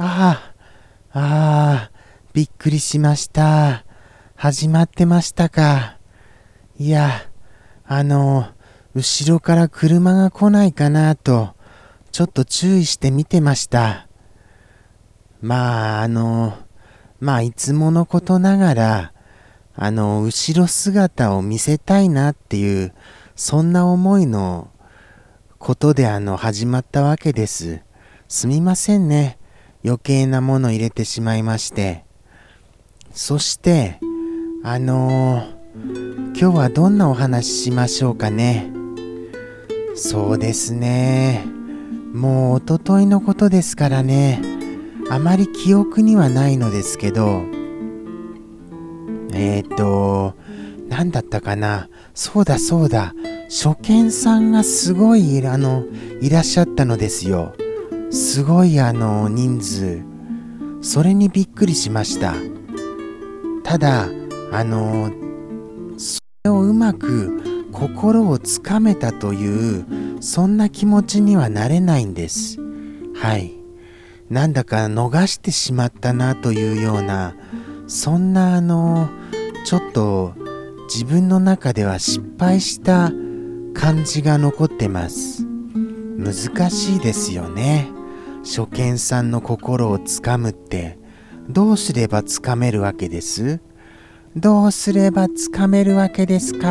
ああ、ああ、びっくりしました。始まってましたか。いや、あの、後ろから車が来ないかなと、ちょっと注意して見てました。まあ、あの、まあ、いつものことながら、あの、後ろ姿を見せたいなっていう、そんな思いのことであの、始まったわけです。すみませんね。余計なもの入れてしまいまして。そして、あのー今日はどんなお話ししましょうかね。そうですね。もうおとといのことですからね。あまり記憶にはないのですけど、えっ、ー、と、何だったかな。そうだそうだ。初見さんがすごい、あの、いらっしゃったのですよ。すごいあの人数。それにびっくりしました。ただ、あの、それをうまく心をつかめたという、そんな気持ちにはなれないんです。はい。なんだか逃してしまったなというような、そんなあの、ちょっと自分の中では失敗した感じが残ってます。難しいですよね。初見さんの心をつかむって、どうすればつかめるわけです？どうすればつかめるわけですか？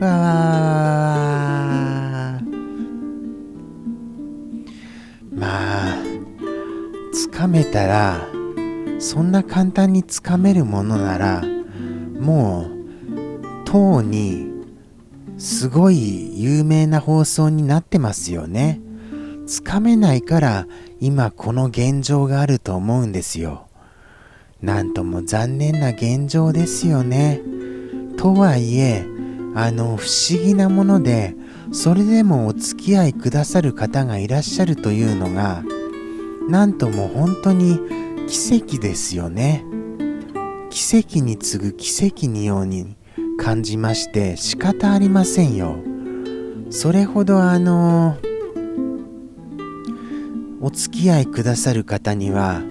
わわまあ、つかめたら、そんな簡単につかめるものなら、もう、とうに、すごい有名な放送になってますよね。つかめないから、今この現状があると思うんですよ。なんとも残念な現状ですよね。とはいえ、あの不思議なもので、それでもお付き合いくださる方がいらっしゃるというのが、なんとも本当に奇跡ですよね。奇跡に次ぐ奇跡にように感じまして仕方ありませんよ。それほどあの、お付き合いくださる方には、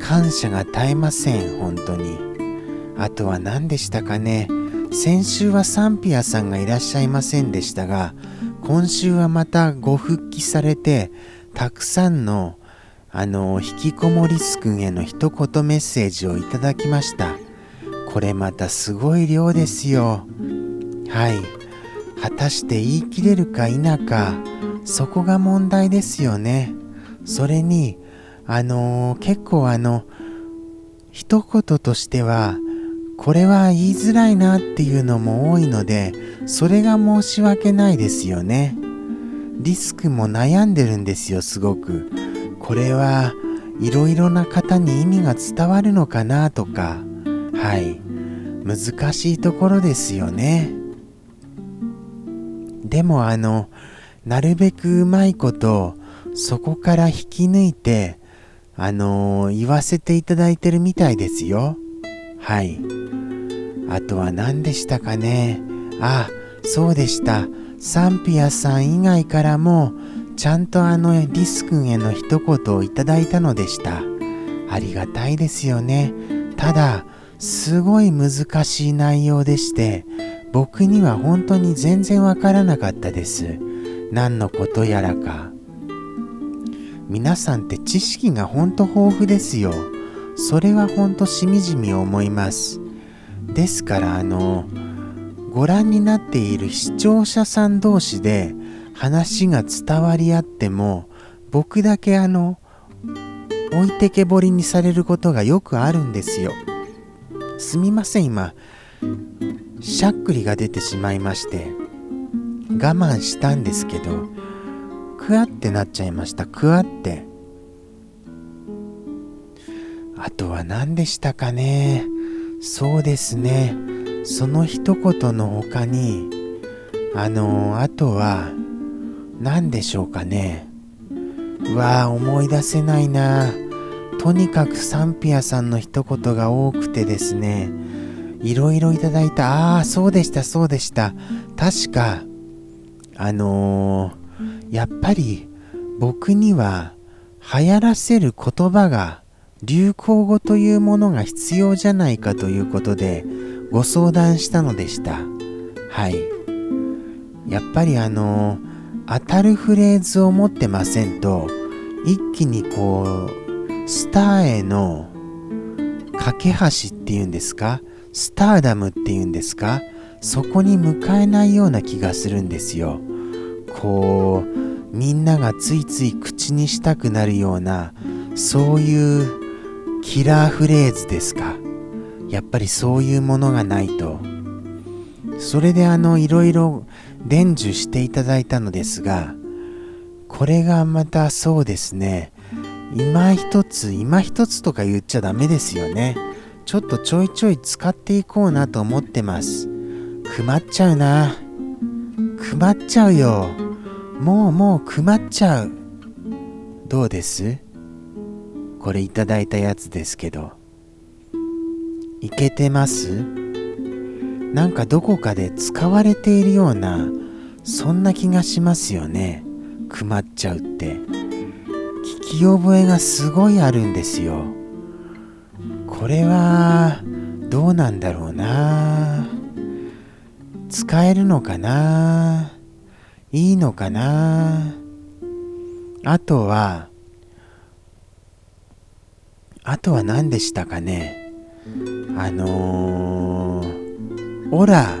感謝が絶えません本当に。あとは何でしたかね。先週はサンピアさんがいらっしゃいませんでしたが今週はまたご復帰されてたくさんのあの引きこもりすくんへの一言メッセージをいただきました。これまたすごい量ですよ。はい。果たして言い切れるか否かそこが問題ですよね。それにあのー、結構あの一言としてはこれは言いづらいなっていうのも多いのでそれが申し訳ないですよね。リスクも悩んでるんですよすごく。これはいろいろな方に意味が伝わるのかなとか。はい。難しいところですよね。でもあのなるべくうまいことそこから引き抜いてあのー、言わせていただいてるみたいですよ。はい。あとは何でしたかね。あ、そうでした。サンピアさん以外からも、ちゃんとあのリス君への一言をいただいたのでした。ありがたいですよね。ただ、すごい難しい内容でして、僕には本当に全然わからなかったです。何のことやらか。皆さんって知識がほんと豊富ですよ。それはほんとしみじみ思います。ですからあの、ご覧になっている視聴者さん同士で話が伝わり合っても、僕だけあの、置いてけぼりにされることがよくあるんですよ。すみません、今、しゃっくりが出てしまいまして、我慢したんですけど、くわってなっちゃいました。くわって。あとは何でしたかね。そうですね。その一言の他に、あの、あとは、何でしょうかね。うわあ、思い出せないな。とにかくサンピアさんの一言が多くてですね、いろいろいただいた。ああ、そうでした、そうでした。確か、あのー、やっぱり僕には流行らせる言葉が流行語というものが必要じゃないかということでご相談したのでした。はい。やっぱりあの当たるフレーズを持ってませんと一気にこうスターへの架け橋っていうんですか？スターダムっていうんですか？そこに向かえないような気がするんですよ。こうみんながついつい口にしたくなるようなそういうキラーフレーズですか？やっぱりそういうものがないと。それであのいろいろ伝授していただいたのですがこれがまたそうですね。今一つ今一つとか言っちゃダメですよね。ちょっとちょいちょい使っていこうなと思ってます。困っちゃうな。困っちゃうよ。もうもう困っちゃう。どうです？これいただいたやつですけど。いけてます？なんかどこかで使われているようなそんな気がしますよね。困っちゃうって。聞き覚えがすごいあるんですよ。これはどうなんだろうな。使えるのかな。いいのかな？あとはあとは何でしたかね？あのー、オラ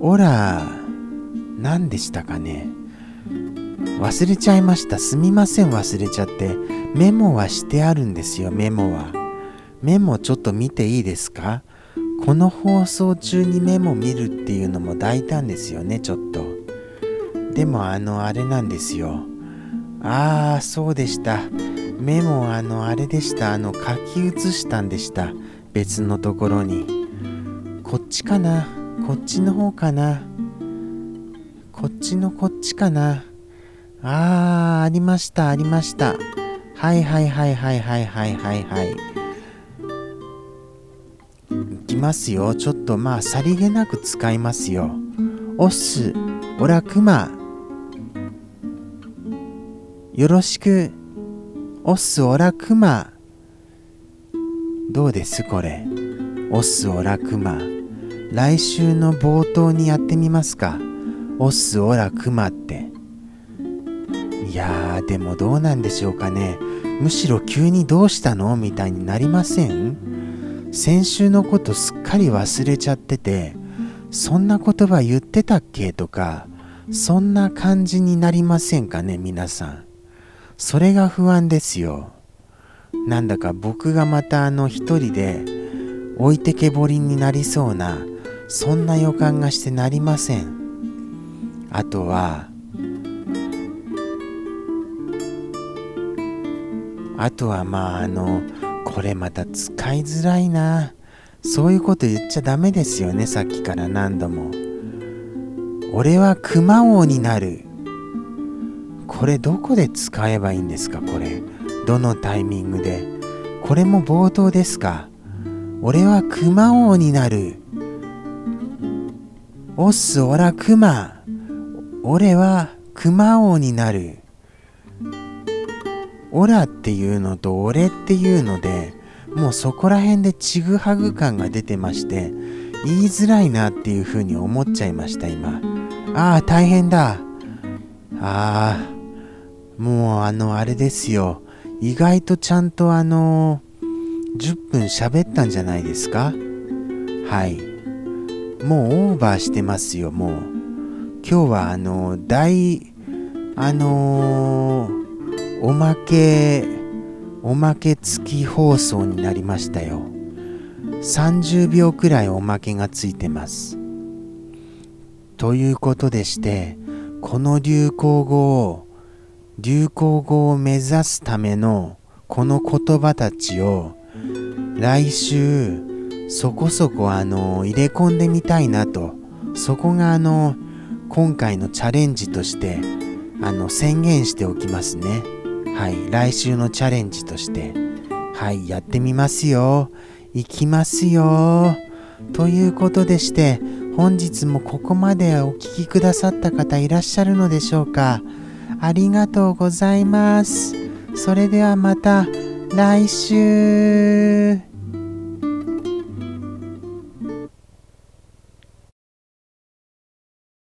オラ何でしたかね？忘れちゃいました。すみません、忘れちゃって。メモはしてあるんですよ、メモは。メモちょっと見ていいですか？この放送中にメモ見るっていうのも大胆ですよね、ちょっと。でもあの、あれなんですよ。ああ、そうでした。メモあの、あれでした。あの、書き写したんでした。別のところに。こっちかな？こっちの方かな？こっちのこっちかな？あー、ありました、ありました。はいはいはいはいはいはいはいはい。いきますよ。ちょっとまあ、さりげなく使いますよ。おっす、おらくま。よろしく。おっす、おらくま。どうですこれ？おっす、おらくま。来週の冒頭にやってみますか。おっす、おらくまって。いやーでもどうなんでしょうかねむしろ急にどうしたの？みたいになりません？先週のことすっかり忘れちゃっててそんな言葉言ってたっけ？とかそんな感じになりませんかね皆さんそれが不安ですよ。なんだか僕がまたあの一人で置いてけぼりになりそうなそんな予感がしてなりません。あとはあとはまああのこれまた使いづらいな。そういうこと言っちゃダメですよねさっきから何度も。俺は熊王になる。これどこで使えばいいんですか？これ。どのタイミングで？これも冒頭ですか？俺は熊王になる。おっすおら熊。俺は熊王になる。オラっていうのと俺っていうのでもうそこら辺でちぐはぐ感が出てまして言いづらいなっていうふうに思っちゃいました今。ああ大変だ。ああもうあのあれですよ。意外とちゃんとあの10分喋ったんじゃないですか？はい。もうオーバーしてますよもう。今日はあの大あのーおまけおまけ付き放送になりましたよ。30秒くらいおまけがついてます。ということでしてこの流行語を流行語を目指すためのこの言葉たちを来週そこそこあの入れ込んでみたいなとそこがあの今回のチャレンジとしてあの宣言しておきますね。はい、来週のチャレンジとして、はい、やってみますよ。行きますよ。ということでして、本日もここまでお聴きくださった方いらっしゃるのでしょうか。ありがとうございます。それではまた来週